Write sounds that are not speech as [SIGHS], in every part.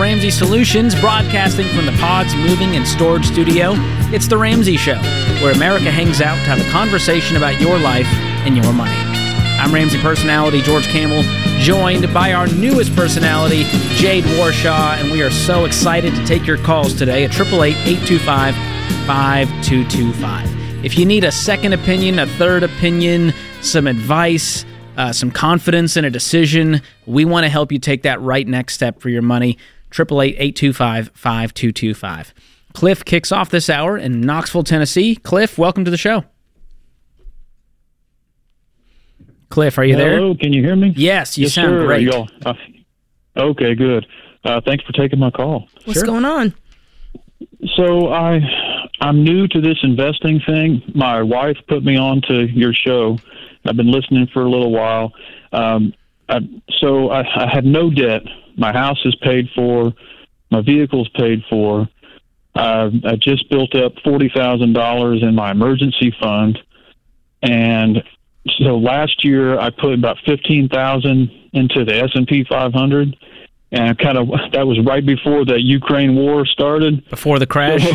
Ramsey Solutions, broadcasting from the Pods Moving and Storage Studio. It's The Ramsey Show, where America hangs out to have a conversation about your life and your money. I'm Ramsey personality George Kamel, joined by our newest personality, Jade Warshaw, and we are so excited to take your calls today at 888 825 5225. If you need a second opinion, a third opinion, some advice, uh, some confidence in a decision, we want to help you take that right next step for your money. 888 825 5225. Cliff kicks off this hour in Knoxville, Tennessee. Cliff, welcome to the show. Cliff, are you Hello, there? Hello, can you hear me? Yes, you yes, sound sir. great. Y'all, uh, okay, good. Uh, thanks for taking my call. What's Sure. going on? So I, I'm new to this investing thing. My wife put me on to your show. I've been listening for a little while. Um, I, so I, I had no debt. My house is paid for. My vehicle's paid for. Uh, I just built up forty thousand dollars in my emergency fund, and so last year I put about fifteen thousand into the S and P 500, and kind of that was right before the Ukraine war started. Before the crash?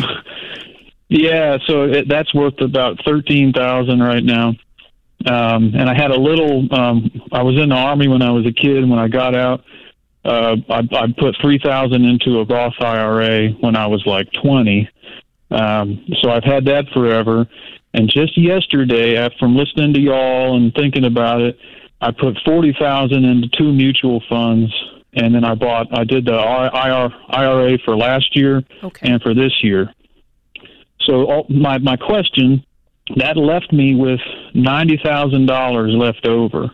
[LAUGHS] yeah, so it, that's worth about thirteen thousand right now. Um, and I had a little. Um, I was in the army when I was a kid. And when I got out, uh, I, I put three thousand into a Roth IRA when I was like twenty. Um, so I've had that forever. And just yesterday, after from listening to y'all and thinking about it, I put forty thousand into two mutual funds, and then I bought. I did the IR, IRA for last year Okay. and for this year. So all, my my question that left me with ninety thousand dollars left over.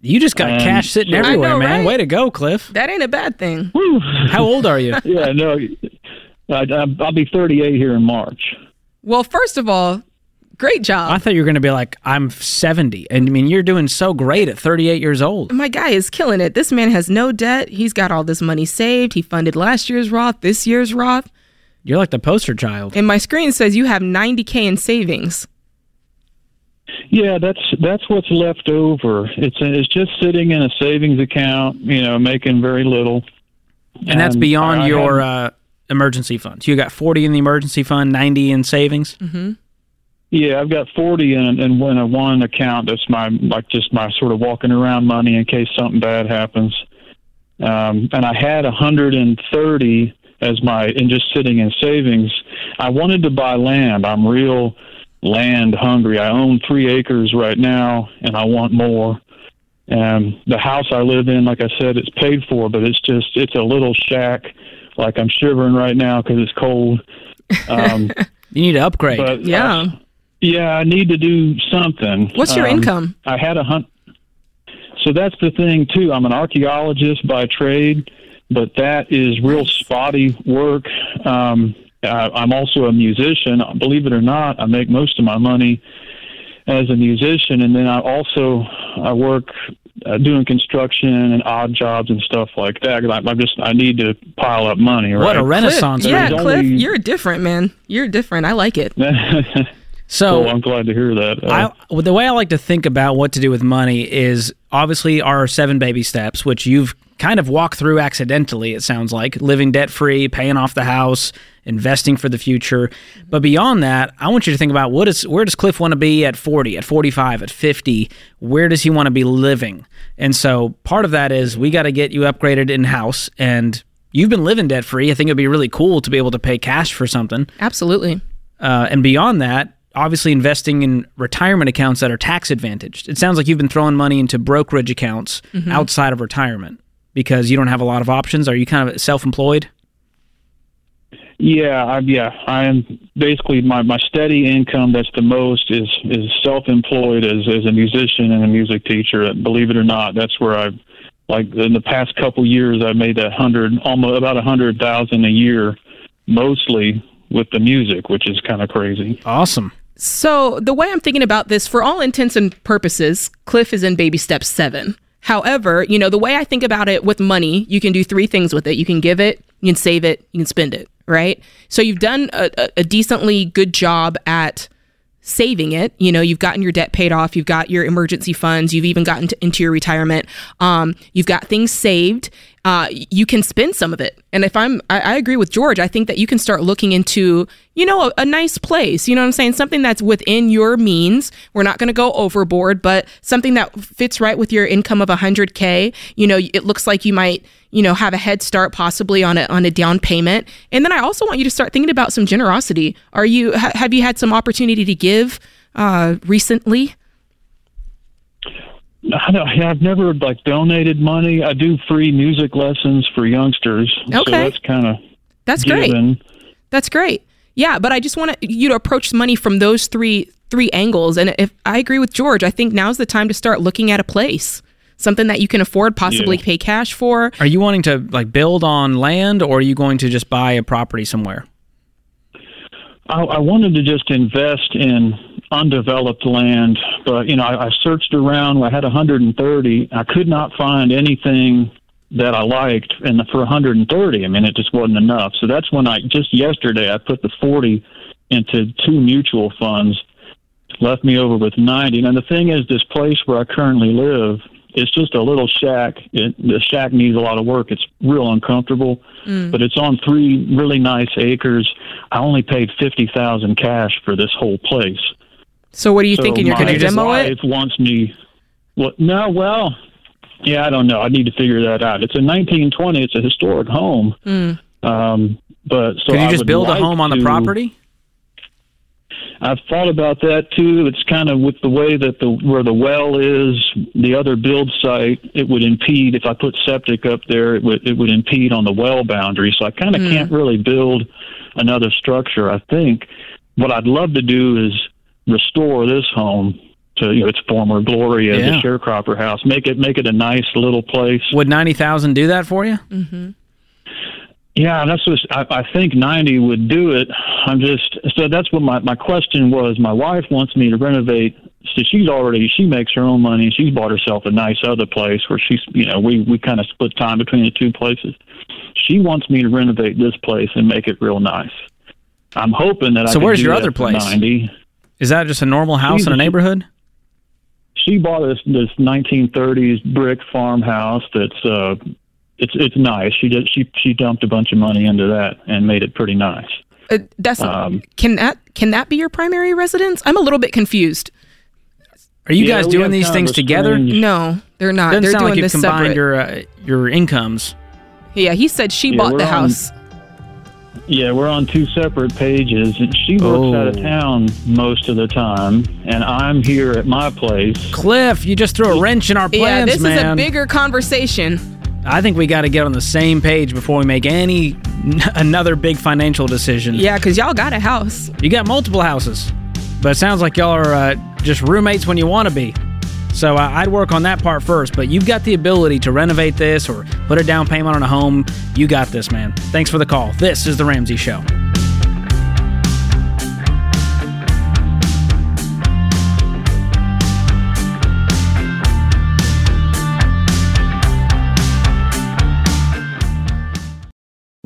You just got Um, cash sitting I everywhere, know, man. right? Way to go, Cliff. That ain't a bad thing. Woo. How old are you? [LAUGHS] yeah, no, I, I- I'll be thirty eight here in March. Well, first of all, great job. I thought you were going to be like, I'm 70. And I mean, you're doing so great at 38 years old. My guy is killing it. This man has no debt. He's got all this money saved. He funded last year's Roth, this year's Roth. You're like the poster child. And my screen says you have 90K in savings. Yeah, that's that's what's left over. It's it's just sitting in a savings account, you know, making very little. And that's beyond I your had- uh, emergency funds. You got 40 in the emergency fund, 90 in savings. Mm-hmm. Yeah, I've got forty in in one in one account. That's my like just my sort of walking around money in case something bad happens. Um, and I had a hundred and thirty as my and just sitting in savings. I wanted to buy land. I'm real land hungry. I own three acres right now, and I want more. Um, the house I live in, like I said, it's paid for, but it's just it's a little shack. Like I'm shivering right now because it's cold. Um, [LAUGHS] You need to upgrade. but Yeah. uh, yeah, I need to do something. What's your Um, income? I had a hunt. So that's the thing too. I'm an archaeologist by trade, but that is real spotty work. Um, I, I'm also a musician. Believe it or not, I make most of my money as a musician, and then I also I work uh, doing construction and odd jobs and stuff like that. 'cause I, I just I need to pile up money. what a renaissance. Cliff, yeah, Cliff, only- you're different, man. You're different. I like it. [LAUGHS] So well, I'm glad to hear that. Uh, I, well, the way I like to think about what to do with money is obviously our seven baby steps, which you've kind of walk through accidentally, it sounds like living debt free, paying off the house, investing for the future. But beyond that, I want you to think about what is where does Cliff want to be at 40, at 45, at 50? Where does he want to be living? And so part of that is we got to get you upgraded in house and you've been living debt free. I think it'd be really cool to be able to pay cash for something. Absolutely. Uh, and beyond that, obviously investing in retirement accounts that are tax advantaged. It sounds like you've been throwing money into brokerage accounts outside of retirement because you don't have a lot of options. Are you kind of self employed? Yeah, I, yeah, I am basically my, my steady income. That's the most is is self employed as as a musician and a music teacher. Believe it or not, that's where I've like in the past couple years I've made a hundred almost about a hundred thousand a year, mostly with the music, which is kind of crazy. Awesome. So, the way I'm thinking about this, for all intents and purposes, Cliff is in baby step seven. However, you know, the way I think about it with money, you can do three things with it. You can give it, you can save it, you can spend it, right? So, you've done a, a- decently good job at saving it. You know, you've gotten your debt paid off, you've got your emergency funds, you've even gotten to, into your retirement, um, you've got things saved. Uh, you can spend some of it. And if I'm, I, I, agree with George. I think that you can start looking into, you know, a, a nice place. You know what I'm saying? Something that's within your means. We're not going to go overboard, but something that fits right with your income of 100k. You know, it looks like you might, you know, have a head start possibly on a on a down payment. And then I also want you to start thinking about some generosity. Are you ha- have you had some opportunity to give uh, recently? I don't, I've never like donated money. I do free music lessons for youngsters. Okay, so that's kind of that's given. great. That's great. Yeah, but I just want you to approach money from those three three angles. And if I agree with George, I think now's the time to start looking at a place, something that you can afford, possibly yeah. pay cash for. Are you wanting to like build on land, or are you going to just buy a property somewhere? I, I wanted to just invest in undeveloped land, but you know, I, I searched around. I had 130. I could not find anything that I liked, and for 130, I mean, it just wasn't enough. So that's when I just yesterday I put the 40 into two mutual funds, left me over with 90. And the thing is, this place where I currently live, it's just a little shack. It, the shack needs a lot of work. It's real uncomfortable, mm. but it's on three really nice acres. I only paid fifty thousand cash for this whole place. So what are you so thinking? You're going to demo it? It wants me. Well, no, well, yeah, I don't know. I need to figure that out. It's a 1920. It's a historic home. Mm. Um, but so can you I just build like a home on the property? I've thought about that too. It's kind of with the way that the where the well is, the other build site, it would impede if I put septic up there. It would it would impede on the well boundary. So I kind of mm. can't really build another structure. I think what I'd love to do is restore this home to you know, its former glory as yeah. a sharecropper house. Make it make it a nice little place. Would ninety thousand do that for you? Mm-hmm. Yeah, that's what I, I think ninety would do it. I'm just so that's what my my question was. My wife wants me to renovate. So she's already she makes her own money. She's bought herself a nice other place where she's you know we we kind of split time between the two places. She wants me to renovate this place and make it real nice. I'm hoping that so I. So where's your other place? Ninety. Is that just a normal house in a neighborhood? She bought this this 1930s brick farmhouse that's uh it's it's nice. She did she she dumped a bunch of money into that and made it pretty nice. Uh, that's um, can that can that be your primary residence? I'm a little bit confused. Are you yeah, guys doing these things together? No, they're not. Doesn't they're sound doing like you've combined separate. your uh, your incomes. Yeah, he said she yeah, bought the on, house. Yeah, we're on two separate pages. She works oh. out of oh. town most of the time, and I'm here at my place. Cliff, you just threw a wrench in our plans, man. Yeah, this man. is a bigger conversation. I think we got to get on the same page before we make any [LAUGHS] another big financial decision. Yeah, because y'all got a house. You got multiple houses, but it sounds like y'all are uh, just roommates when you want to be. So uh, I'd work on that part first, but you've got the ability to renovate this or put a down payment on a home. You got this, man. Thanks for the call. This is The Ramsey Show.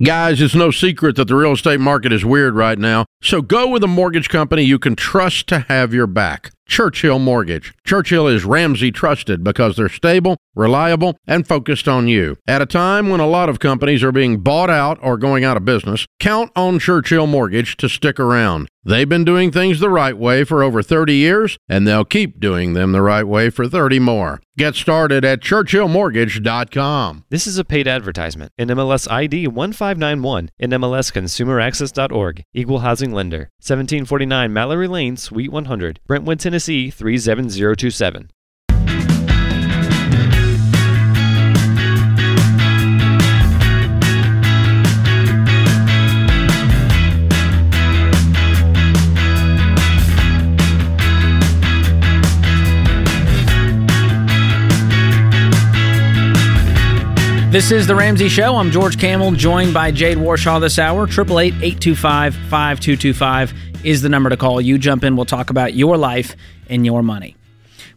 Guys, it's no secret that the real estate market is weird right now. So go with a mortgage company you can trust to have your back. Churchill Mortgage. Churchill is Ramsey trusted because they're stable, reliable, and focused on you. At a time when a lot of companies are being bought out or going out of business, count on Churchill Mortgage to stick around. They've been doing things the right way for over 30 years, and they'll keep doing them the right way for 30 more. Get started at churchillmortgage.com. This is a paid advertisement. NMLS ID 1591, NMLSconsumeraccess.org, Equal Housing Lender, 1749 Mallory Lane, Suite 100, Brentwood, Tennessee 37027. This is The Ramsey Show. I'm George Kamel, joined by Jade Warshaw this hour. 888 825 5225 is the number to call. You jump in, we'll talk about your life and your money.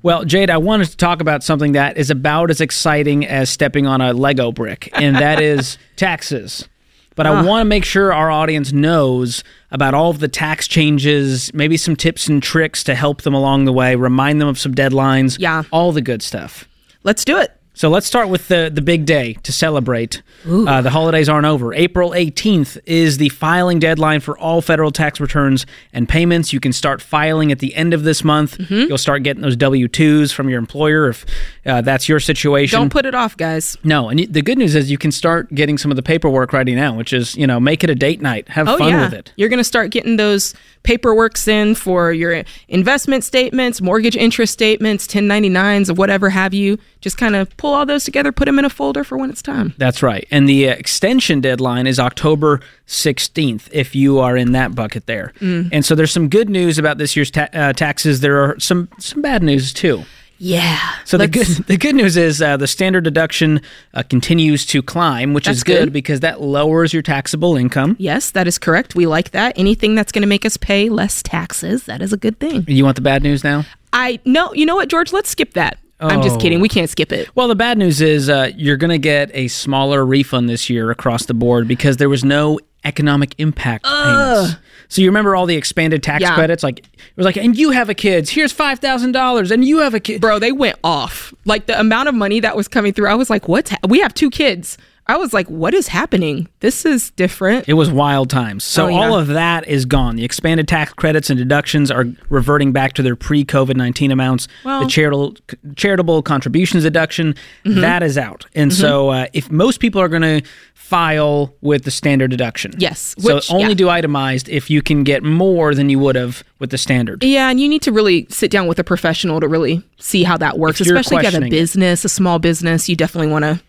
Well, Jade, I wanted to talk about something that is about as exciting as stepping on a Lego brick, and that [LAUGHS] is taxes. But I ah. want to make sure our audience knows about all of the tax changes, maybe some tips and tricks to help them along the way, remind them of some deadlines. Yeah. All the good stuff. Let's do it. So let's start with the the big day to celebrate. Uh, the holidays aren't over. April 18th is the filing deadline for all federal tax returns and payments. You can start filing at the end of this month. Mm-hmm. You'll start getting those W 2s from your employer if uh, that's your situation. Don't put it off, guys. no, and the good news is you can start getting some of the paperwork ready now, which is you know make it a date night, have Oh fun yeah, with it. you're gonna start getting those paperworks in for your investment statements, mortgage interest statements, 1099s, or whatever have you. Just kind of pull all those together, put them in a folder for when it's time. That's right. And the extension deadline is October 16th if you are in that bucket there. Mm. And so there's some good news about this year's ta- uh, taxes. There are some some bad news too. Yeah. So the good the good news is uh, the standard deduction uh, continues to climb, which is good, good. because that lowers your taxable income. Yes, that is correct. We like that. Anything that's going to make us pay less taxes, that is a good thing. You want the bad news now? I no, you know what, George? Let's skip that. I'm just Oh. kidding. We can't skip it. Well, the bad news is uh, you're going to get a smaller refund this year across the board because there was no economic impact payments. So you remember all the expanded tax Yeah. credits? Like it was like, and you have a kid. Here's five thousand dollars, and you have a kid. Bro, they went off. Like the amount of money that was coming through, I was like, what's ha- we have two kids. I was like, what is happening? This is different. It was wild times. So Oh, yeah. all of that is gone. The expanded tax credits and deductions are reverting back to their pre-COVID nineteen amounts. Well- Mm-hmm. the charitable charitable contributions deduction that is out. And so uh, if most people are going to file with the standard deduction, Yes, So only yeah. do itemized if you can get more than you would have with the standard. Yeah, and you need to really sit down with a professional to really see how that works, If especially if you have a questioning it. business, a small business. You definitely want to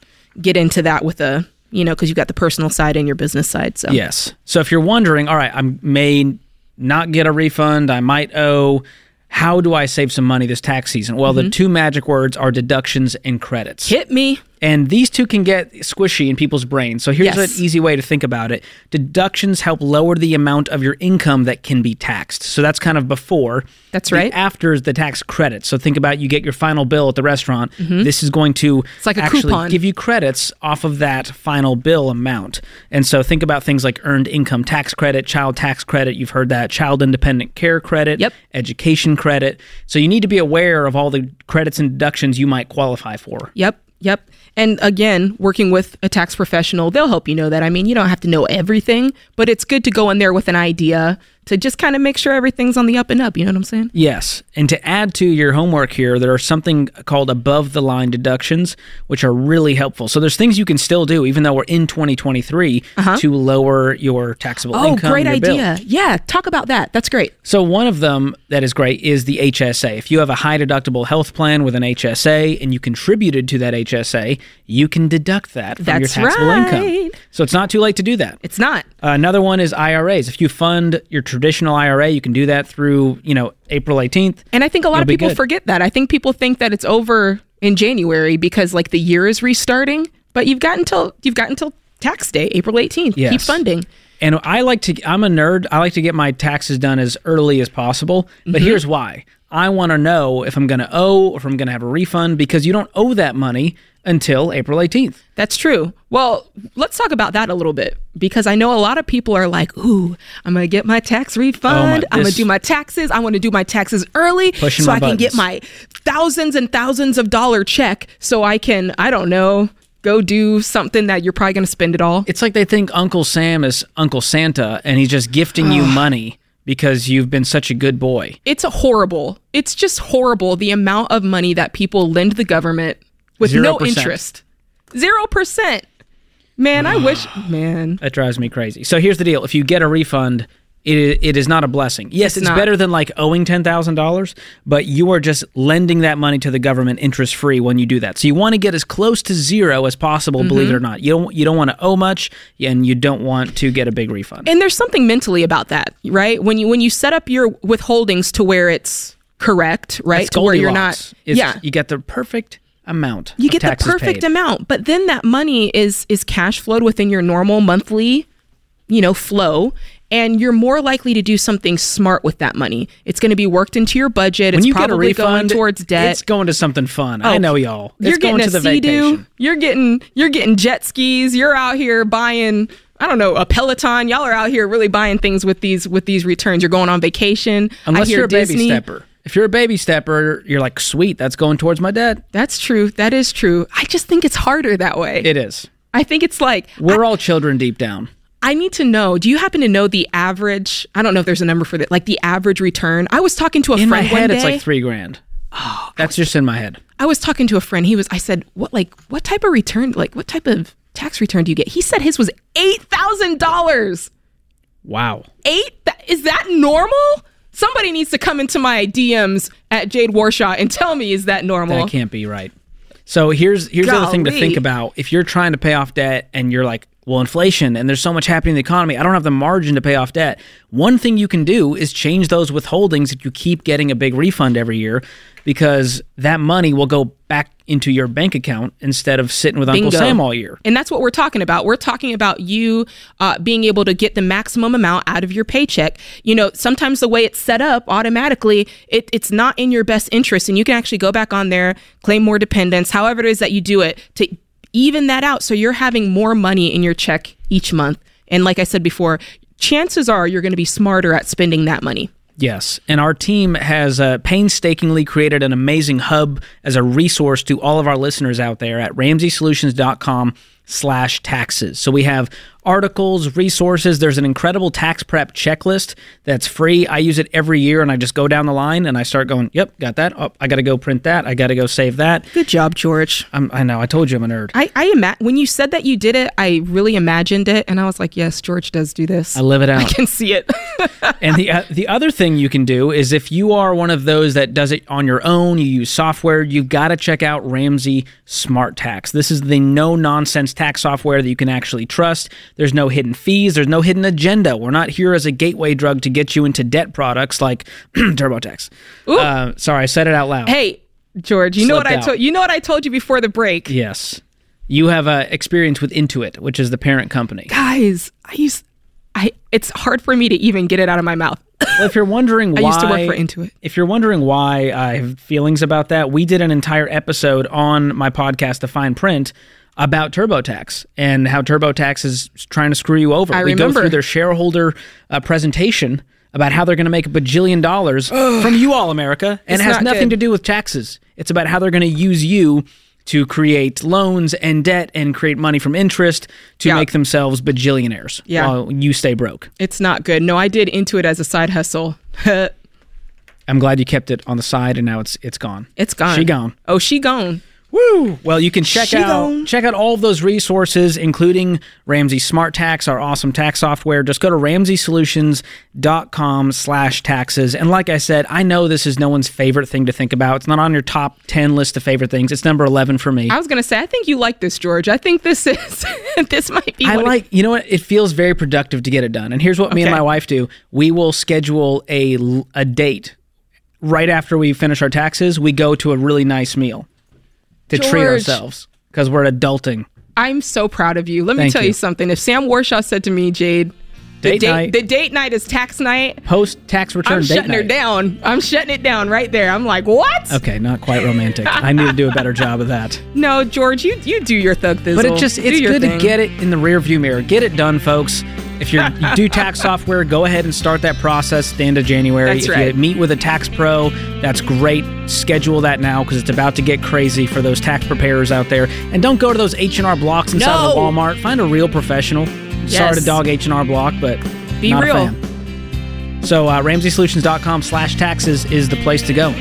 get into that with a, you know, because you got the personal side and your business side. So Yes. So if you're wondering, all right, I may not get a refund, I might owe. How do I save some money this tax season? Well, the mm-hmm. two magic words are deductions and credits. hit me. And these two can get squishy in people's brains. So here's Yes. an easy way to think about it. Deductions help lower the amount of your income that can be taxed. So that's kind of before. That's right. after is the tax credit. So think about you get your final bill at the restaurant. This is going to Mm-hmm. It's like a actually coupon. give you credits off of that final bill amount. And so think about things like earned income tax credit, child tax credit. You've heard that. Child independent care credit, Yep. education credit. So you need to be aware of all the credits and deductions you might qualify for. Yep, yep. And again, working with a tax professional, they'll help you know that. I mean, you don't have to know everything, but it's good to go in there with an idea to just kind of make sure everything's on the up and up. You know what I'm saying? Yes. And to add to your homework here, there are something called above the line deductions, which are really helpful. So there's things you can still do, even though we're in 2023, to lower your taxable Uh-huh. Oh, great your bill. idea. Yeah, talk about that. That's great. So one of them that is great is the HSA. If you have a high deductible health plan with an HSA and you contributed to that HSA, you can deduct that from your That's taxable income. right. So it's not too late to do that. It's not. Another one is IRAs. If you fund your traditional IRA, you can do that through, you know, April 18th. And I think a lot of people forget that. I think people think that it's over in January because like the year is restarting, but you've got until you've got until tax day, April 18th. Keep funding. And I like to, I'm a nerd. I like to get my taxes done as early as possible. But Mm-hmm. here's why I want to know if I'm going to owe or if I'm going to have a refund because you don't owe that money until April 18th. That's true. Well, let's talk about that a little bit because I know a lot of people are like, "Ooh, I'm going to get my tax refund. Oh I'm going to do my taxes. I want to do my taxes early so my I can get my thousands and thousands of dollar check so I can, I don't know, go do something that you're probably going to spend it all." It's like they think Uncle Sam is Uncle Santa and he's just gifting you money because you've been such a good boy. It's horrible. It's just horrible the amount of money that people lend the government with no 0%. interest. 0%. Man, I wish, [SIGHS] man. That drives me crazy. So here's the deal: if you get a refund, it it is not a blessing. Yes, It's it's, better than like owing ten thousand dollars, but you are just lending that money to the government interest free when you do that. So you want to get as close to zero as possible. Believe it Mm-hmm. or not, you don't you don't want to owe much, and you don't want to get a big refund. And there's something mentally about that, right? When you when you set up your withholdings to where it's correct, right? It's to where you're not It's- Yeah. you get the perfect amount. You get the perfect paid. amount, but then that money is is cash flowed within your normal monthly, you know, flow. And you're more likely to do something smart with that money. It's going to be worked into your budget. When it's you get a probably going refund, towards debt. it's going to something fun. I Oh, know y'all. It's you're going to the vacation. You're getting you're getting jet skis. You're out here buying I don't know a Peloton. Y'all are out here really buying things with these with these returns. You're going on vacation. I Unless you're a Disney. baby stepper If you're a baby stepper, you're like, sweet, that's going towards my debt. That's true. That is true. I just think it's harder that way. It is. I think it's like We're all children deep down. I need to know. Do you happen to know the average? I don't know if there's a number for that. Like the average return. I was talking to a In my friend head, one day. it's like three grand. Oh, that's just in my head. I was talking to a friend. He was. I said, "What like what type of return? Like what type of tax return do you get?" He said his was eight thousand dollars. Wow. Eight? Is that normal? Somebody needs to come into my DMs at Jade Warshaw and tell me is that normal? That can't be right. So here's here's the other thing to think about. If you're trying to pay off debt and you're like, well, inflation and there's so much happening in the economy, I don't have the margin to pay off debt. One thing you can do is change those withholdings if you keep getting a big refund every year, because that money will go back into your bank account instead of sitting with Uncle Sam all year. And that's what we're talking about. We're talking about you uh, being able to get the maximum amount out of your paycheck. You know, sometimes the way it's set up automatically, it, it's not in your best interest. And you can actually go back on there, claim more dependents, however it is that you do it to even that out. So you're having more money in your check each month. And like I said before, chances are you're going to be smarter at spending that money. Yes, and our team has uh, painstakingly created an amazing hub as a resource to all of our listeners out there at ramseysolutions.com slash taxes. So we have articles, resources. There's an incredible tax prep checklist that's free. I use it every year and I just go down the line and I start going, yep, got that. Oh, I got to go print that. I got to go save that. Good job, George. I'm, I know, I told you I'm a nerd. I, I ima- when you said that you did it, I really imagined it, and I was like, "Yes, George does do this. I live it out. I can see it." [LAUGHS] and the uh, the other thing you can do is if you are one of those that does it on your own, you use software, you've got to check out Ramsey Smart Tax. This is the no nonsense tax software that you can actually trust. There's no hidden fees, there's no hidden agenda. We're not here as a gateway drug to get you into debt products like [CLEARS THROAT] TurboTax. Uh, sorry, I said it out loud. hey, George, you know what I told you know what I told you before the break, Yes. You have uh, experience with Intuit, which is the parent company. guys. I use, I. It's hard for me to even get it out of my mouth. [LAUGHS] Well, if you're wondering why I used to work for Intuit. If you're wondering why I have feelings about that, we did an entire episode on my podcast, The Fine Print, about TurboTax and how TurboTax is trying to screw you over. I we go through their shareholder uh, presentation about how they're going to make a bajillion dollars [SIGHS] from you all, America, and it has not nothing good. to do with taxes. It's about how they're going to use you to create loans and debt and create money from interest to Yeah. make themselves bajillionaires Yeah. while you stay broke. It's not good. No, I did Intuit as a side hustle. [LAUGHS] I'm glad you kept it on the side and now it's it's gone. it's gone. She gone. Oh, she gone. Woo! Well, you can check She out gone. check out all of those resources, including Ramsey Smart Tax, our awesome tax software. Just go to ramseysolutions.com slash taxes. And like I said, I know this is no one's favorite thing to think about. It's not on your top ten list of favorite things. It's number eleven for me. I was gonna say, I think you like this, George. I think this is [LAUGHS] this might be. I like, you know what? It feels very productive to get it done. And here's what me and my wife do: we will schedule a, a date right after we finish our taxes. We go to a really nice meal to treat ourselves because we're adulting. I'm so proud of you. Let me tell you. you. something. If Sam Warshaw said to me, Jade, the Date date, night. the date night is tax night. Post tax return I'm date shutting her down. I'm shutting it down right there. I'm like, what? Okay, not quite romantic. I need to do a better [LAUGHS] job of that. No, George, you you do your thug thizzle. But it just it's good thing. to get it in the rear view mirror. Get it done, folks. If you're, you do tax [LAUGHS] software, go ahead and start that process at the end of January. That's if right. you meet with a tax pro, that's great. Schedule that now because it's about to get crazy for those tax preparers out there. And don't go to those H&R blocks inside of the No. Walmart. Find a real professional. Sorry to dog H&R block, but Be real. So uh, RamseySolutions.com slash taxes is the place to go.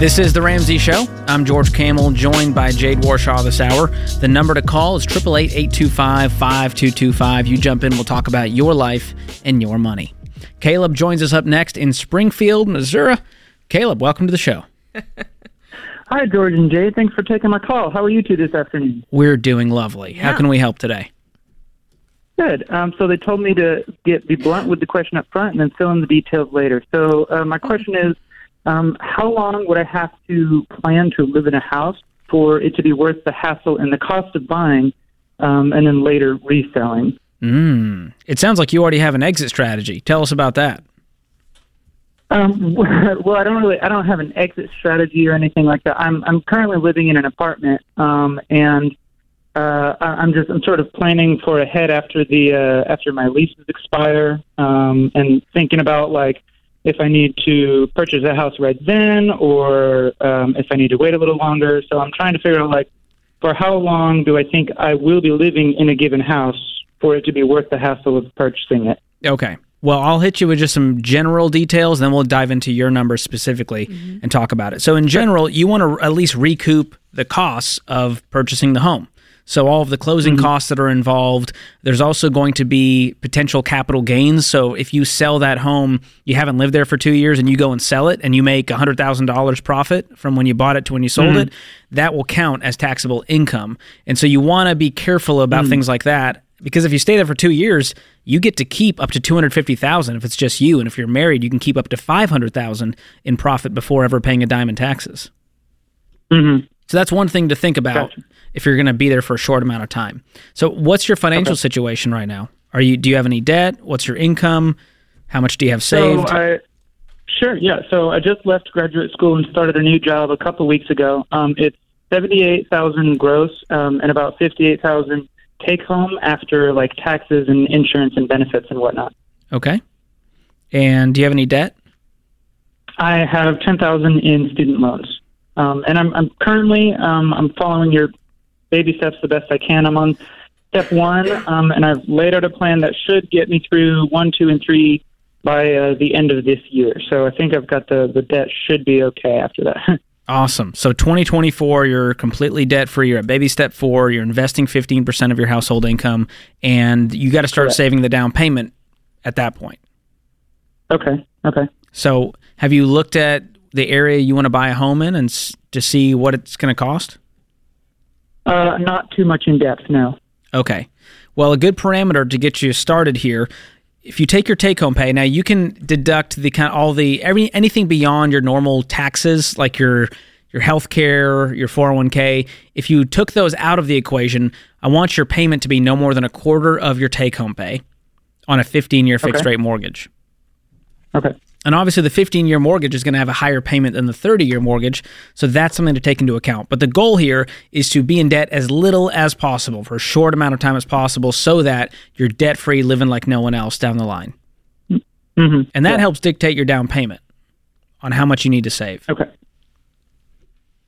This is The Ramsey Show. I'm George Kamel, joined by Jade Warshaw this hour. The number to call is 888 825 5225. You jump in, we'll talk about your life and your money. Caleb joins us up next in Springfield, Missouri. Caleb, welcome to the show. [LAUGHS] Hi, George and Jade. Thanks for taking my call. How are you two this afternoon? We're doing lovely. How can we help today? Good. Um, so they told me to get be blunt with the question up front and then fill in the details later. So uh, my question is, um, how long would I have to plan to live in a house for it to be worth the hassle and the cost of buying, um, and then later reselling? Mm. It sounds like you already have an exit strategy. Tell us about that. Um, [LAUGHS] well, I don't really, I don't have an exit strategy or anything like that. I'm, I'm currently living in an apartment, um, and uh, I'm just, I'm sort of planning for ahead after the, uh, after my leases expire, um, and thinking about like if I need to purchase a house right then, or um, if I need to wait a little longer. So I'm trying to figure out like, for how long do I think I will be living in a given house for it to be worth the hassle of purchasing it? Okay. Well, I'll hit you with just some general details, then we'll dive into your numbers specifically and talk about it. So, in general, you want to at least recoup the costs of purchasing the home. So, all of the closing mm-hmm. costs that are involved. There's also going to be potential capital gains. So, if you sell that home, you haven't lived there for two years, and you go and sell it, and you make $100,000 profit from when you bought it to when you sold mm-hmm. it, that will count as taxable income. And so, you want to be careful about mm. things like that because if you stay there for two years, you get to keep up to two hundred fifty thousand if it's just you, and if you're married, you can keep up to five hundred thousand in profit before ever paying a dime in taxes. Mm-hmm. So that's one thing to think about Gotcha. If you're going to be there for a short amount of time. So what's your financial situation right now? Are you do you have any debt? What's your income? How much do you have saved? So I, sure, yeah. So I just left graduate school and started a new job a couple weeks ago. Um, it's seventy-eight thousand gross um, and about fifty-eight thousand take home after like taxes and insurance and benefits and whatnot. okay. And do you have any debt? I have ten thousand in student loans, um, and I'm, I'm currently um, I'm following your baby steps the best I can. I'm on step one, um, and I've laid out a plan that should get me through one, two, and three by uh, the end of this year. So I think I've got the the debt should be okay after that. [LAUGHS] Awesome. So 2024, you're completely debt free. You're at baby step four. You're investing 15% of your household income, and you got to start Correct. saving the down payment at that point. okay. Okay. So, have you looked at the area you want to buy a home in and s- to see what it's going to cost? Uh, not too much in depth, no. Okay. Well, a good parameter to get you started here. If you take your take-home pay, now you can deduct the kind of all the every anything beyond your normal taxes, like your your health care, your 401k. If you took those out of the equation, I want your payment to be no more than a quarter of your take-home pay on a 15-year fixed Okay. rate mortgage. Okay. And obviously, the 15 year mortgage is going to have a higher payment than the 30 year mortgage. So that's something to take into account. But the goal here is to be in debt as little as possible for a short amount of time as possible so that you're debt free, living like no one else down the line. Mm-hmm. And that helps dictate your down payment on how much you need to save. Okay.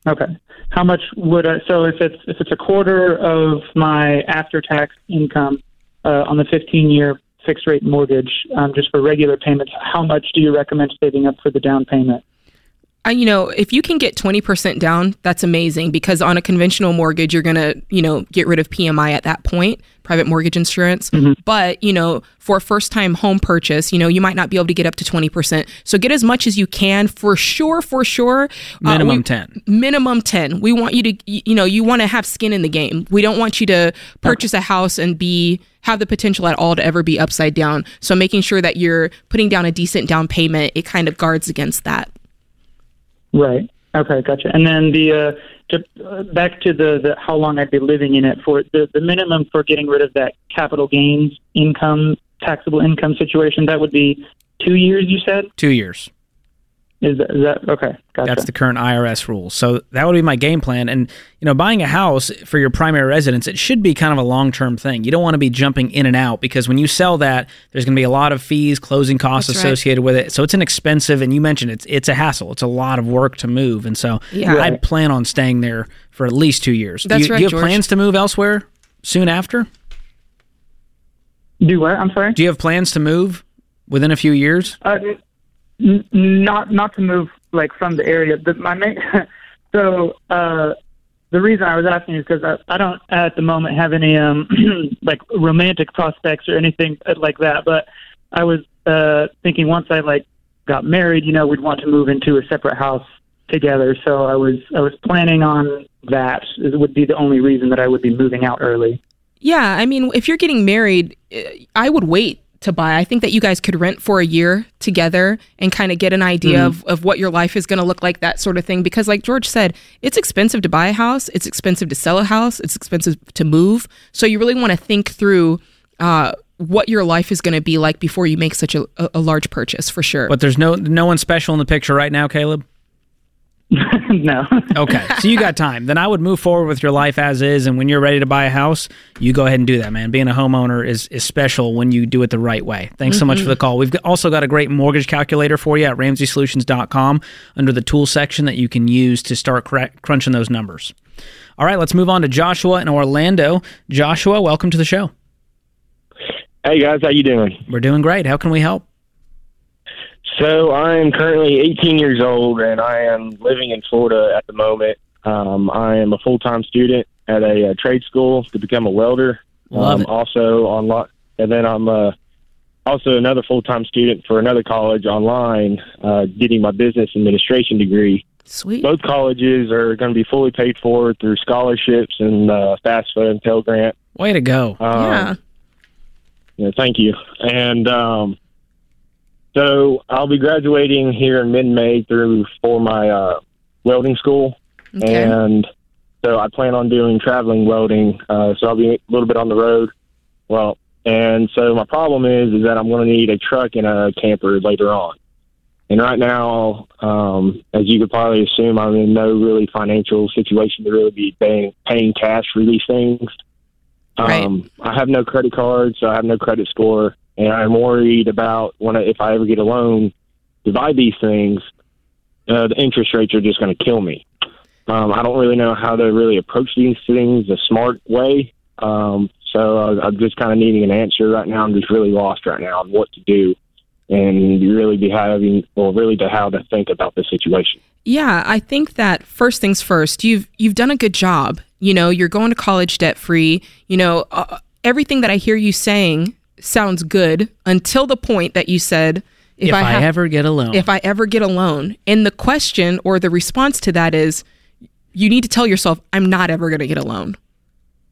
Okay. How much would I? So if it's if it's a quarter of my after tax income uh, on the 15 year fixed rate mortgage, um, just for regular payments, how much do you recommend saving up for the down payment? I, you know, if you can get 20% down, that's amazing because on a conventional mortgage, you're going to, you know, get rid of PMI at that point, private mortgage insurance. But, you know, for a first time home purchase, you know, you might not be able to get up to 20%. So get as much as you can for sure, for sure. Uh, Minimum we- 10. minimum 10 we want you to you know you want to have skin in the game we don't want you to purchase a house and be have the potential at all to ever be upside down so making sure that you're putting down a decent down payment it kind of guards against that Right. Okay, gotcha. And then the uh, to, uh, back to the, the how long I'd be living in it for the the minimum for getting rid of that capital gains income taxable income situation that would be two years. You said Two years. Is that, is that okay? Gotcha. That's the current IRS rule. So that would be my game plan. And you know, buying a house for your primary residence, it should be kind of a long-term thing. You don't want to be jumping in and out because when you sell that, there's going to be a lot of fees, closing costs That's right. associated with it. So it's an expensive, and you mentioned it's it's a hassle. It's a lot of work to move, and so Yeah. I'd plan on staying there for at least two years. That's do you, right, do you have George. plans to move elsewhere soon after? Do what? I'm sorry. Do you have plans to move within a few years? Uh, n- not not to move like from the area, but my main. [LAUGHS] so uh, the reason I was asking is because I, I don't at the moment have any um [CLEARS THROAT] like romantic prospects or anything like that. But I was uh, thinking once I like got married, you know, we'd want to move into a separate house together. So I was I was planning on that. It would be the only reason that I would be moving out early. Yeah, I mean, if you're getting married, eh, I would wait to buy. I think that you guys could rent for a year together and kind of get an idea Mm-hmm. of, of what your life is going to look like, that sort of thing. Because, like George said, it's expensive to buy a house, it's expensive to sell a house, it's expensive to move. So, you really want to think through uh, what your life is going to be like before you make such a, a, a large purchase for sure. But there's no no one special in the picture right now, Caleb. [LAUGHS] [LAUGHS] no. Okay, so you got time. Then I would move forward with your life as is, and when you're ready to buy a house, you go ahead and do that, man. Being a homeowner is is special when you do it the right way. Thanks so much mm-hmm. for the call. We've also got a great mortgage calculator for you at RamseySolutions.com under the tool section that you can use to start cra- crunching those numbers. All right, let's move on to Joshua in Orlando. Joshua, welcome to the show. Hey guys, how you doing? We're doing great. How can we help? So I am currently 18 years old, and I am living in Florida at the moment. Um, I am a full time student at a, uh trade school to become a welder. Love um, it. Also online, and then I'm uh, also another full time student for another college online, uh, getting my business administration degree. Sweet. Both colleges are going to be fully paid for through scholarships and uh, FAFSA and Pell Grant. Way to go. Um, yeah. Yeah, thank you. And um, so I'll be graduating here in mid-May through for my uh, welding school, Okay. and so I plan on doing traveling welding. Uh, so I'll be a little bit on the road. Well, and so my problem is is that I'm going to need a truck and a camper later on. And right now, um, as you could probably assume, I'm in no really financial situation to really be paying, paying cash for these things. Right. Um, I have no credit cards, so I have no credit score, and I'm worried about when I, if I ever get a loan to buy these things, uh, the interest rates are just going to kill me. Um, I don't really know how to really approach these things the smart way. Um, so uh, I'm just kind of needing an answer right now. I'm just really lost right now on what to do, and really be having, or really to how to think about the situation. Yeah, I think that first things first, you've you've done a good job. You know, you're going to college debt free. You know, uh, everything that I hear you saying sounds good until the point that you said, if, If, I, have- ever get a loan. if I ever get a loan, and the question or the response to that is, you need to tell yourself, I'm not ever going to get a loan.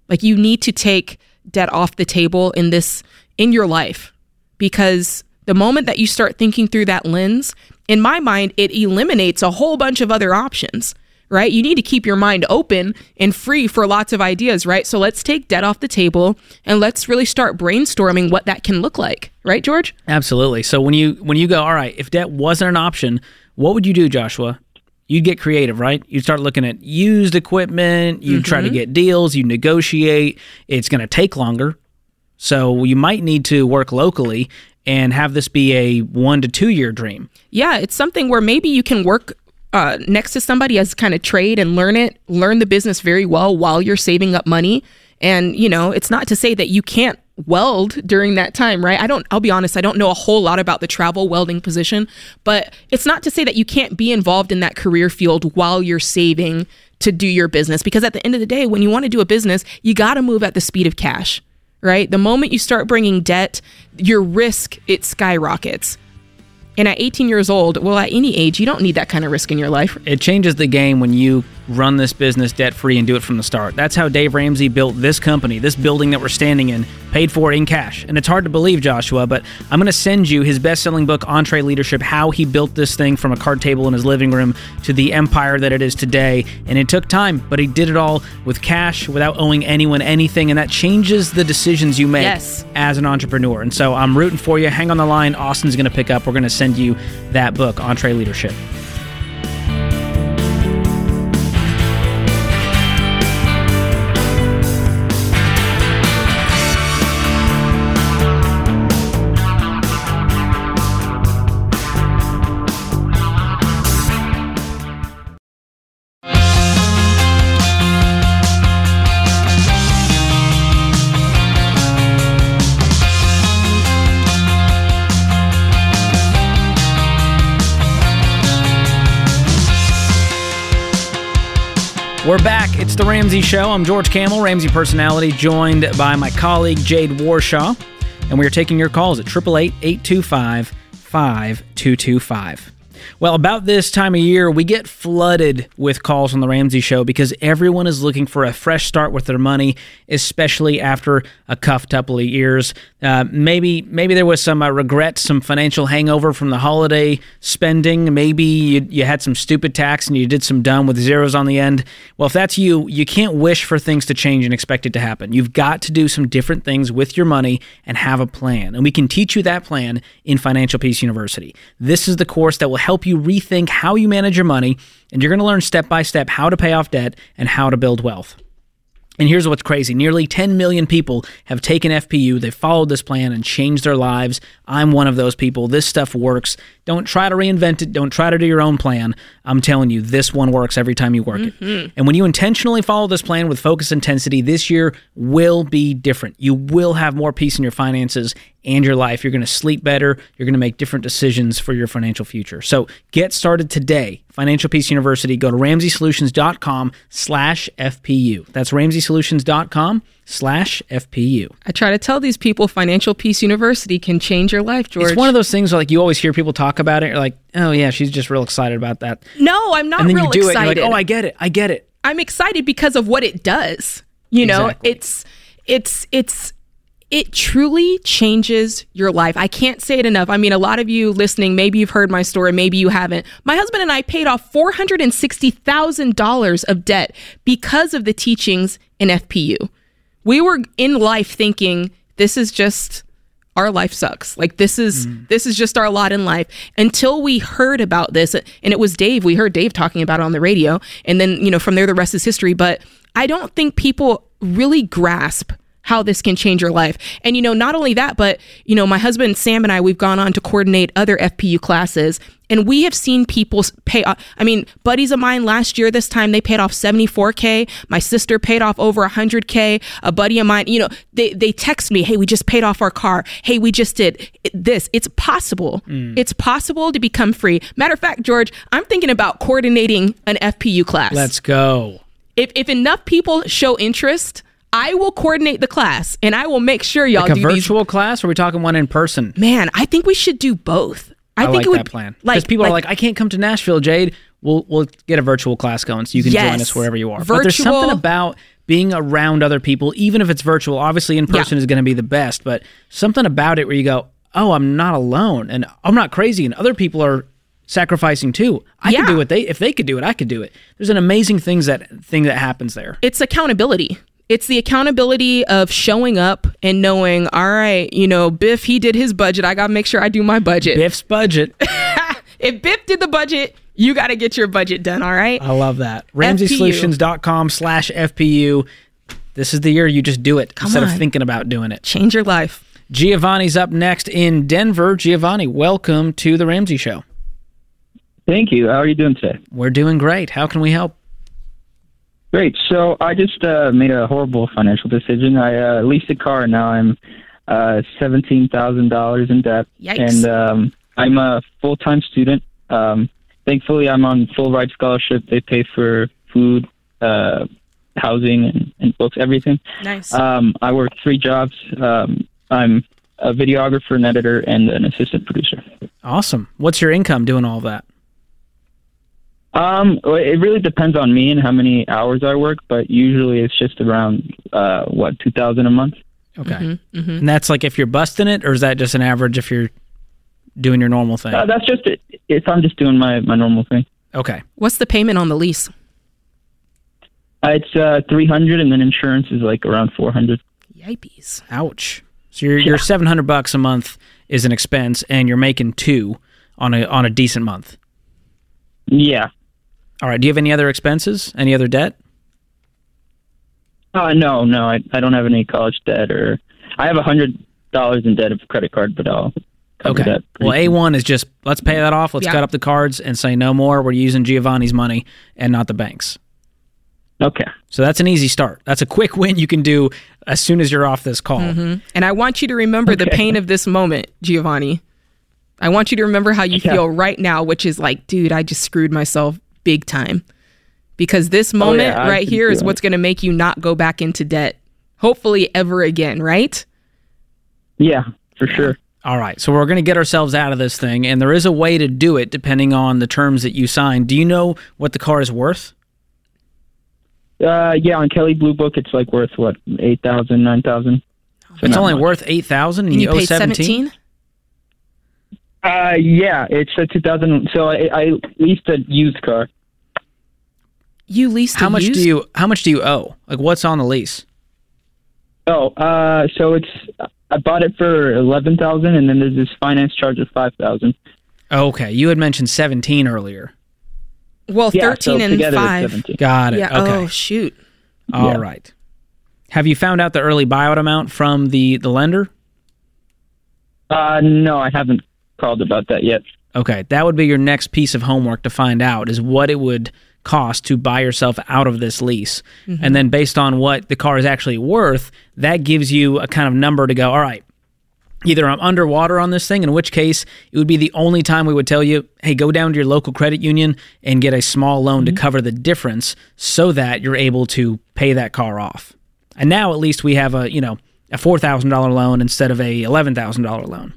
Like you need to take debt off the table in this in your life because the moment that you start thinking through that lens, in my mind, it eliminates a whole bunch of other options, right? You need to keep your mind open and free for lots of ideas, right? So let's take debt off the table and let's really start brainstorming what that can look like, right, George? Absolutely. So when you when you go, all right, if debt wasn't an option, what would you do, Joshua? You'd get creative, right? You'd start looking at used equipment. You'd try to mm-hmm. get deals. You negotiate. It's going to take longer, so you might need to work locally and have this be a one to two year dream. Yeah, it's something where maybe you can work uh, next to somebody as kind of trade and learn it, learn the business very well while you're saving up money. And, you know, it's not to say that you can't weld during that time, right? I don't, I'll be honest, I don't know a whole lot about the travel welding position, but it's not to say that you can't be involved in that career field while you're saving to do your business. Because at the end of the day, when you want to do a business, you got to move at the speed of cash, right? The moment you start bringing debt, your risk, it skyrockets. And at 18 years old, well, at any age, you don't need that kind of risk in your life. It changes the game when you run this business debt free and do it from the start. That's how Dave Ramsey built this company, this building that we're standing in, paid for in cash. And it's hard to believe, Joshua, but I'm going to send you his best selling book, EntreLeadership How He Built This Thing from a card table in his living room to the empire that it is today. And it took time, but he did it all with cash without owing anyone anything. And that changes the decisions you make Yes. as an entrepreneur. And so I'm rooting for you. Hang on the line. Austin's going to pick up. We're going to send you that book, EntreLeadership. The Ramsey Show. I'm George Kamel, Ramsey personality, joined by my colleague Jade Warshaw, and we are taking your calls at 888 825 5225. Well, about this time of year, we get flooded with calls on the Ramsey Show because everyone is looking for a fresh start with their money, especially after a cuffed couple of years. Uh, maybe maybe there was some uh, regret, some financial hangover from the holiday spending. Maybe you, you had some stupid tax and you did some dumb with zeros on the end. Well, if that's you, you can't wish for things to change and expect it to happen. You've got to do some different things with your money and have a plan. And we can teach you that plan in Financial Peace University. This is the course that will help you rethink how you manage your money, and you're going to learn step by step how to pay off debt and how to build wealth. And here's what's crazy nearly 10 million people have taken FPU, they've followed this plan and changed their lives. I'm one of those people. This stuff works. Don't try to reinvent it, don't try to do your own plan. I'm telling you, this one works every time you work Mm-hmm. it. And when you intentionally follow this plan with focus intensity, this year will be different. You will have more peace in your finances and your life. You're going to sleep better. You're going to make different decisions for your financial future. So get started today. Financial Peace University. Go to RamseySolutions.com slash FPU. That's RamseySolutions.com slash FPU. I try to tell these people Financial Peace University can change your life, George. It's one of those things where like you always hear people talk about it. You're like, oh yeah, she's just real excited about that. no, I'm not And then real you do excited. it. You're like, oh, I get it. I get it. I'm excited because of what it does. You know, Exactly. it's it's it's it truly changes your life. I can't say it enough. I mean, a lot of you listening, maybe you've heard my story, maybe you haven't. My husband and I paid off $460,000 of debt because of the teachings in FPU. We were in life thinking this is just our life sucks. Like this is mm. this is just our lot in life. Until we heard about this, and it was Dave. We heard Dave talking about it on the radio, and then you know from there the rest is history. But I don't think people really grasp how this can change your life. And you know, not only that, but you know, my husband Sam and I, we've gone on to coordinate other FPU classes, and we have seen people pay. Off, I mean, buddies of mine last year, this time they paid off 74k. My sister paid off over 100k. A buddy of mine, you know, they they text me, hey, we just paid off our car. Hey, we just did this. It's possible. Mm. It's possible to become free. Matter of fact, George, I'm thinking about coordinating an FPU class Let's go. if if enough people show interest, I will coordinate the class and I will make sure y'all Like a do virtual class or are we talking one in person? Man, I think we should do both. I, I, think like it would that plan. Because people are like, I can't come to Nashville, Jade. We'll we'll get a virtual class going so you can join us wherever you are. But there's something about being around other people, even if it's virtual. Obviously, in person is going to be the best, but something about it where you go, oh, I'm not alone, and I'm not crazy, and other people are sacrificing too. I Yeah. could do what they if they could do it, I could do it. There's an amazing things that thing that happens there. it's accountability. It's the accountability of showing up and knowing, all right, you know, Biff, he did his budget. I got to make sure I do my budget. Biff's budget. [LAUGHS] If Biff did the budget, you got to get your budget done, all right? I love that. RamseySolutions.com slash FPU. This is the year you just do it instead of thinking about doing it. Change your life. Giovanni's up next in Denver. Giovanni, welcome to the Ramsey Show. Thank you. How are you doing today? We're doing great. How can we help? Great. So I just uh, made a horrible financial decision. I uh, leased a car, and now I'm uh, seventeen thousand dollars in debt. Yikes. And um, I'm a full time student. Um, thankfully, I'm on full ride scholarship. They pay for food, uh, housing, and, and books, everything. Nice. Um, I work three jobs. Um, I'm a videographer, an editor, and an assistant producer. Awesome. What's your income doing all that? Um, it really depends on me and how many hours I work, but usually it's just around uh, what two thousand a month. Okay. And that's like if you're busting it, or is that just an average if you're doing your normal thing? Uh, that's just it. If I'm just doing my my normal thing, okay. What's the payment on the lease? uh, it's uh, three hundred, and then insurance is like around four hundred. Yipes. Ouch. So your your 700 bucks a month is an expense, and you're making two on a on a decent month. Yeah. All right. Do you have any other expenses? Any other debt? Uh, no, no, I I don't have any college debt, or I have a hundred dollars in debt of credit card, but I'll cover Okay. that. Well, A one is just let's pay that off. Let's Yeah. cut up the cards and say no more. We're using Giovanni's money and not the bank's. Okay. So that's an easy start. That's a quick [LAUGHS] win you can do as soon as you're off this call. And I want you to remember the pain of this moment, Giovanni. I want you to remember how you Yeah. feel right now, which is like, dude, I just screwed myself big time. Because this moment I've right here is feeling what's going to make you not go back into debt, hopefully ever again, right? Yeah, for sure. All right, so we're going to get ourselves out of this thing, and there is a way to do it depending on the terms that you sign. Do you know what the car is worth? Uh, yeah, on Kelley Blue Book, it's like worth what eight thousand, nine thousand. It's only worth eight thousand, and, And you, you owe seventeen. 17? Uh, yeah, it's a 2000. So I, I leased a used car. You leased How a much used- do you? How much do you owe? Like, what's on the lease? Oh, uh, so it's I bought it for eleven thousand, and then there's this finance charge of five thousand. Okay, you had mentioned seventeen earlier. Well, Yeah, 13 so and 5. Got it. Yeah. okay. Oh, shoot. All yeah. right. Have you found out the early buyout amount from the the lender? Uh, no, I haven't called about that yet. Okay, that would be your next piece of homework to find out is what it would cost to buy yourself out of this lease. Mm-hmm. And then based on what the car is actually worth, that gives you a kind of number to go, all right, either I'm underwater on this thing, in which case it would be the only time we would tell you, hey, go down to your local credit union and get a small loan to mm-hmm. cover the difference so that you're able to pay that car off. And now at least we have a, you know, a $4,000 loan instead of a $11,000 loan.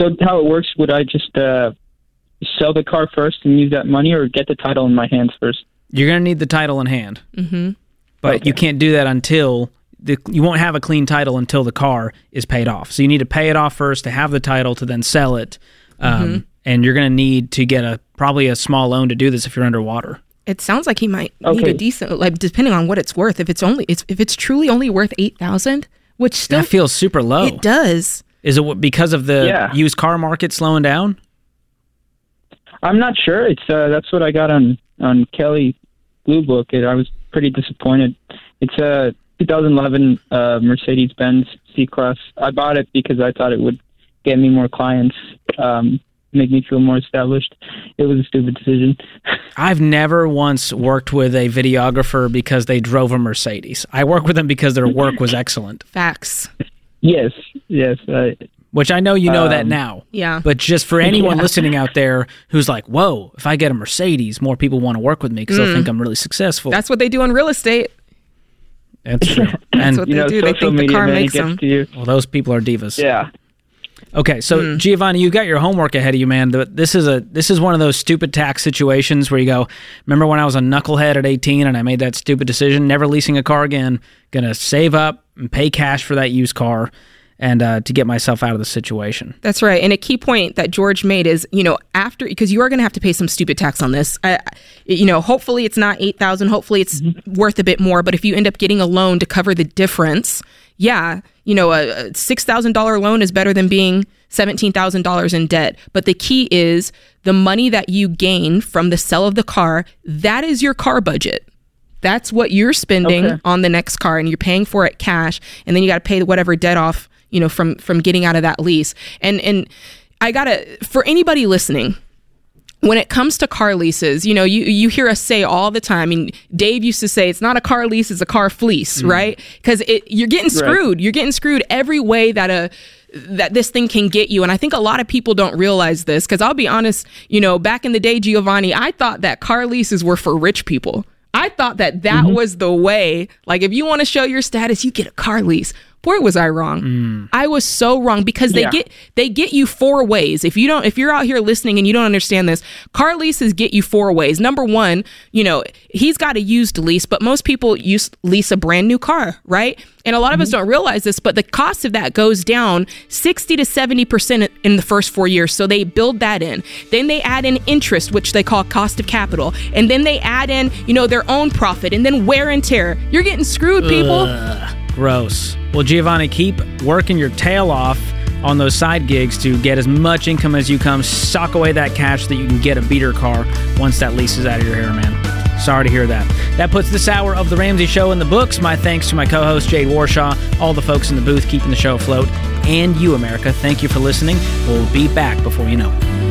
So how it works? Would I just uh, sell the car first and use that money, or get the title in my hands first? You're going to need the title in hand. Mm-hmm. But you can't do that until the, you won't have a clean title until the car is paid off. So you need to pay it off first to have the title to then sell it. Um, And you're going to need to get a probably a small loan to do this if you're underwater. It sounds like he might need a decent, like depending on what it's worth. If it's only, it's, if it's truly only worth eight thousand, which still That feels super low. it does. Is it what- because of the Yeah. used car market slowing down? I'm not sure. It's uh, that's what I got on on Kelley Blue Book. It, I was pretty disappointed. It's a 2011 uh, Mercedes Benz C Class. I bought it because I thought it would get me more clients, um, make me feel more established. It was a stupid decision. [LAUGHS] I've never once worked with a videographer because they drove a Mercedes. I work with them because their work was excellent, Facts. Yes, yes. I, which I know you know that Um, now. Yeah. But just for anyone Yeah. listening out there who's like, whoa, if I get a Mercedes, more people want to work with me because they'll think I'm really successful. Mm. That's what they do in real estate. That's [LAUGHS] true. That's what you they know, do. They social think the car man, makes them. to well, those people are divas. Yeah. Okay, so Hmm. Giovanni, you got your homework ahead of you, man. This is a this is one of those stupid tax situations where you go, remember when I was a knucklehead at 18 and I made that stupid decision, never leasing a car again, gonna save up and pay cash for that used car, and uh, to get myself out of the situation. That's right. And a key point that George made is, you know, after because you are going to have to pay some stupid tax on this. I, I- you know, hopefully it's not eight thousand. Hopefully it's worth a bit more. But if you end up getting a loan to cover the difference, yeah, you know, a, a six thousand dollar loan is better than being seventeen thousand dollars in debt. But the key is the money that you gain from the sale of the car. That is your car budget. That's what you're spending Okay. on the next car, and you're paying for it cash, and then you got to pay whatever debt off, you know, from from getting out of that lease. And and I gotta for anybody listening, when it comes to car leases, you know, you you hear us say all the time. I mean, Dave used to say it's not a car lease, it's a car fleece, mm. right? Because you're getting screwed. You're getting screwed every way that a that this thing can get you. And I think a lot of people don't realize this. Because I'll be honest, you know, back in the day, Giovanni, I thought that car leases were for rich people. I thought that that mm-hmm. was the way. Like, if you want to show your status, you get a car lease. Boy, was I wrong. Mm. I was so wrong because they Yeah. get they get you four ways. If you don't, if you're out here listening and you don't understand this, car leases get you four ways. Number one, you know, he's got a used lease, but most people use lease a brand new car, right? And a lot of us mm-hmm. don't realize this, but the cost of that goes down 60 to 70% in the first four years. So they build that in. Then they add in interest, which they call cost of capital. And then they add in, you know, their own profit and then wear and tear. You're getting screwed, people. Gross. Well, Giovanni, keep working your tail off on those side gigs to get as much income as you come. Sock away that cash that you can get a beater car once that lease is out of your hair, man. Sorry to hear that. That puts this hour of The Ramsey Show in the books. My thanks to my co host, Jade Warshaw, all the folks in the booth keeping the show afloat, and you, America. Thank you for listening. We'll be back before you know it.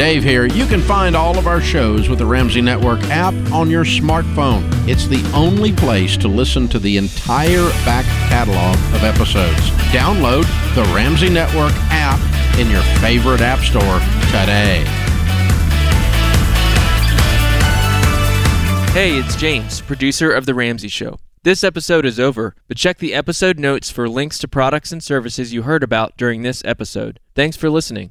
Dave here. You can find all of our shows with the Ramsey Network app on your smartphone. It's the only place to listen to the entire back catalog of episodes. Download the Ramsey Network app in your favorite app store today. Hey, it's James, producer of The Ramsey Show. This episode is over, but check the episode notes for links to products and services you heard about during this episode. Thanks for listening.